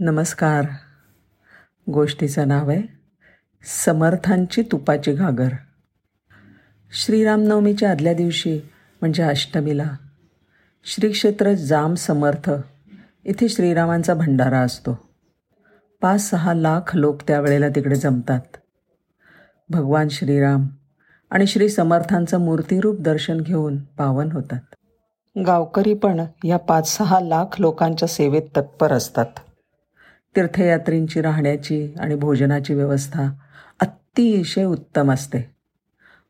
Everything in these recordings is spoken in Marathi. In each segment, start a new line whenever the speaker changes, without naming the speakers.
नमस्कार. गोष्टीचं नाव आहे समर्थांची तुपाची घागर. श्रीरामनवमीच्या आदल्या दिवशी म्हणजे अष्टमीला श्रीक्षेत्र जाम समर्थ इथे श्रीरामांचा भंडारा असतो. पाच सहा लाख लोक त्यावेळेला तिकडे जमतात. भगवान श्रीराम आणि श्री समर्थांचं मूर्तिरूप दर्शन घेऊन पावन होतात. गावकरी पण या पाच सहा लाख लोकांच्या सेवेत तत्पर असतात. तीर्थयात्रींची राहण्याची आणि भोजनाची व्यवस्था अतिशय उत्तम असते.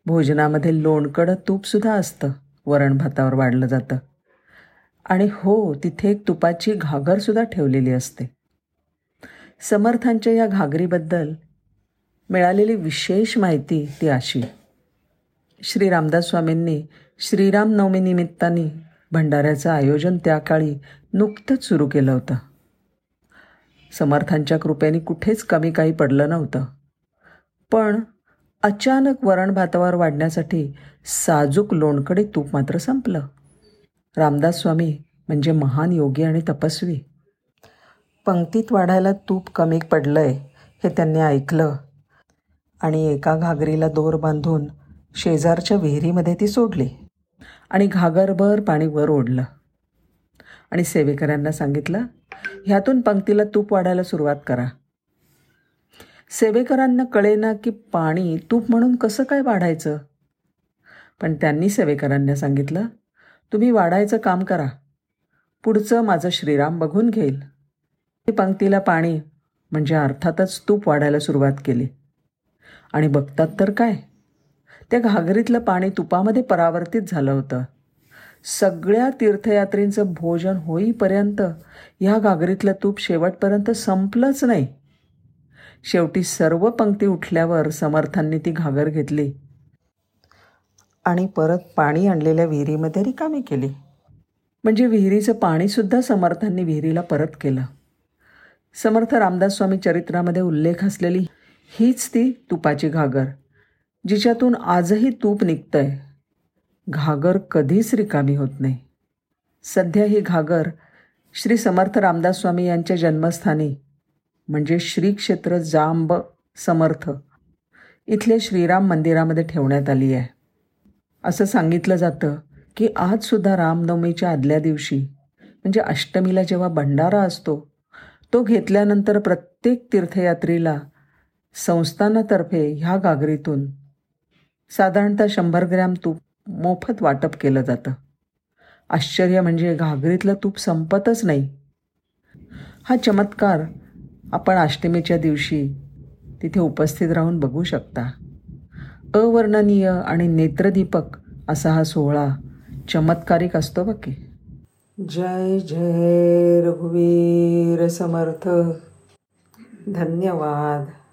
भोजनामध्ये लोणकडं तूपसुद्धा असतं वरण भातावर वाढलं जातं. आणि हो तिथे एक तुपाची घागरसुद्धा ठेवलेली असते. समर्थांच्या या घागरीबद्दल मिळालेली विशेष माहिती ती अशी. श्री रामदास स्वामींनी श्रीराम नवमी भंडाऱ्याचं आयोजन त्या काळी नुकतंच सुरू केलं होतं. समर्थांच्या कृपेने कुठेच कमी काही पडलं नव्हतं. पण अचानक वरण भातावर वाढण्यासाठी साजूक लोणकडे तूप मात्र संपलं. रामदास स्वामी म्हणजे महान योगी आणि तपस्वी. पंक्तीत वाढायला तूप कमी पडलं आहे हे त्यांनी ऐकलं. आणि एका घागरीला दोर बांधून शेजारच्या विहिरीमध्ये ती सोडली. आणि घागरभर पाणी वर ओढलं. आणि सेवेकऱ्यांना सांगितलं ह्यातून पंक्तीला तूप वाढायला सुरुवात करा. सेवेकरांना कळेना की पाणी तूप म्हणून कसं काय वाढायचं? पण त्यांनी सेवेकरांना सांगितलं तुम्ही वाढायचं काम करा. पुढचं माझं श्रीराम बघून घेईल. पंक्तीला पाणी म्हणजे अर्थातच तूप वाढायला सुरुवात केली. आणि बघतात तर काय? त्या घागरीतलं पाणी तुपामध्ये परावर्तित झालं होतं. सगळ्या तीर्थयात्रींचं भोजन होईपर्यंत ह्या घागरीतलं तूप शेवटपर्यंत संपलंच नाही. शेवटी सर्व पंक्ती उठल्यावर समर्थांनी ती घागर घेतली. आणि परत पाणी आणलेल्या विहिरीमध्ये रिकामी केली. म्हणजे विहिरीचं पाणीसुद्धा समर्थांनी विहिरीला परत केलं. समर्थ रामदास स्वामी चरित्रामध्ये उल्लेख असलेली हीच ती तुपाची घागर जिच्यातून आजही तूप निघतंय. घागर कधीच रिकामी होत नाही. सध्या ही घागर श्री समर्थ रामदास स्वामी यांच्या जन्मस्थानी म्हणजे श्री क्षेत्र जांब समर्थ इथल्या श्रीराम मंदिरामध्ये ठेवण्यात आली आहे. असं सांगितलं जातं की आजसुद्धा रामनवमीच्या आदल्या दिवशी म्हणजे अष्टमीला जेव्हा भंडारा असतो तो घेतल्यानंतर प्रत्येक तीर्थयात्रीला संस्थानातर्फे ह्या गागरीतून साधारणतः शंभर ग्रॅम तूप मोफत वाटप केलं जातं. आश्चर्य म्हणजे घागरीतलं तूप संपतच नाही. हा चमत्कार आपण अष्टमीच्या दिवशी तिथे उपस्थित राहून बघू शकता. अवर्णनीय आणि नेत्रदीपक असा हा सोहळा चमत्कारिक असतो बघ की. जय जय रघुवीर समर्थ. धन्यवाद.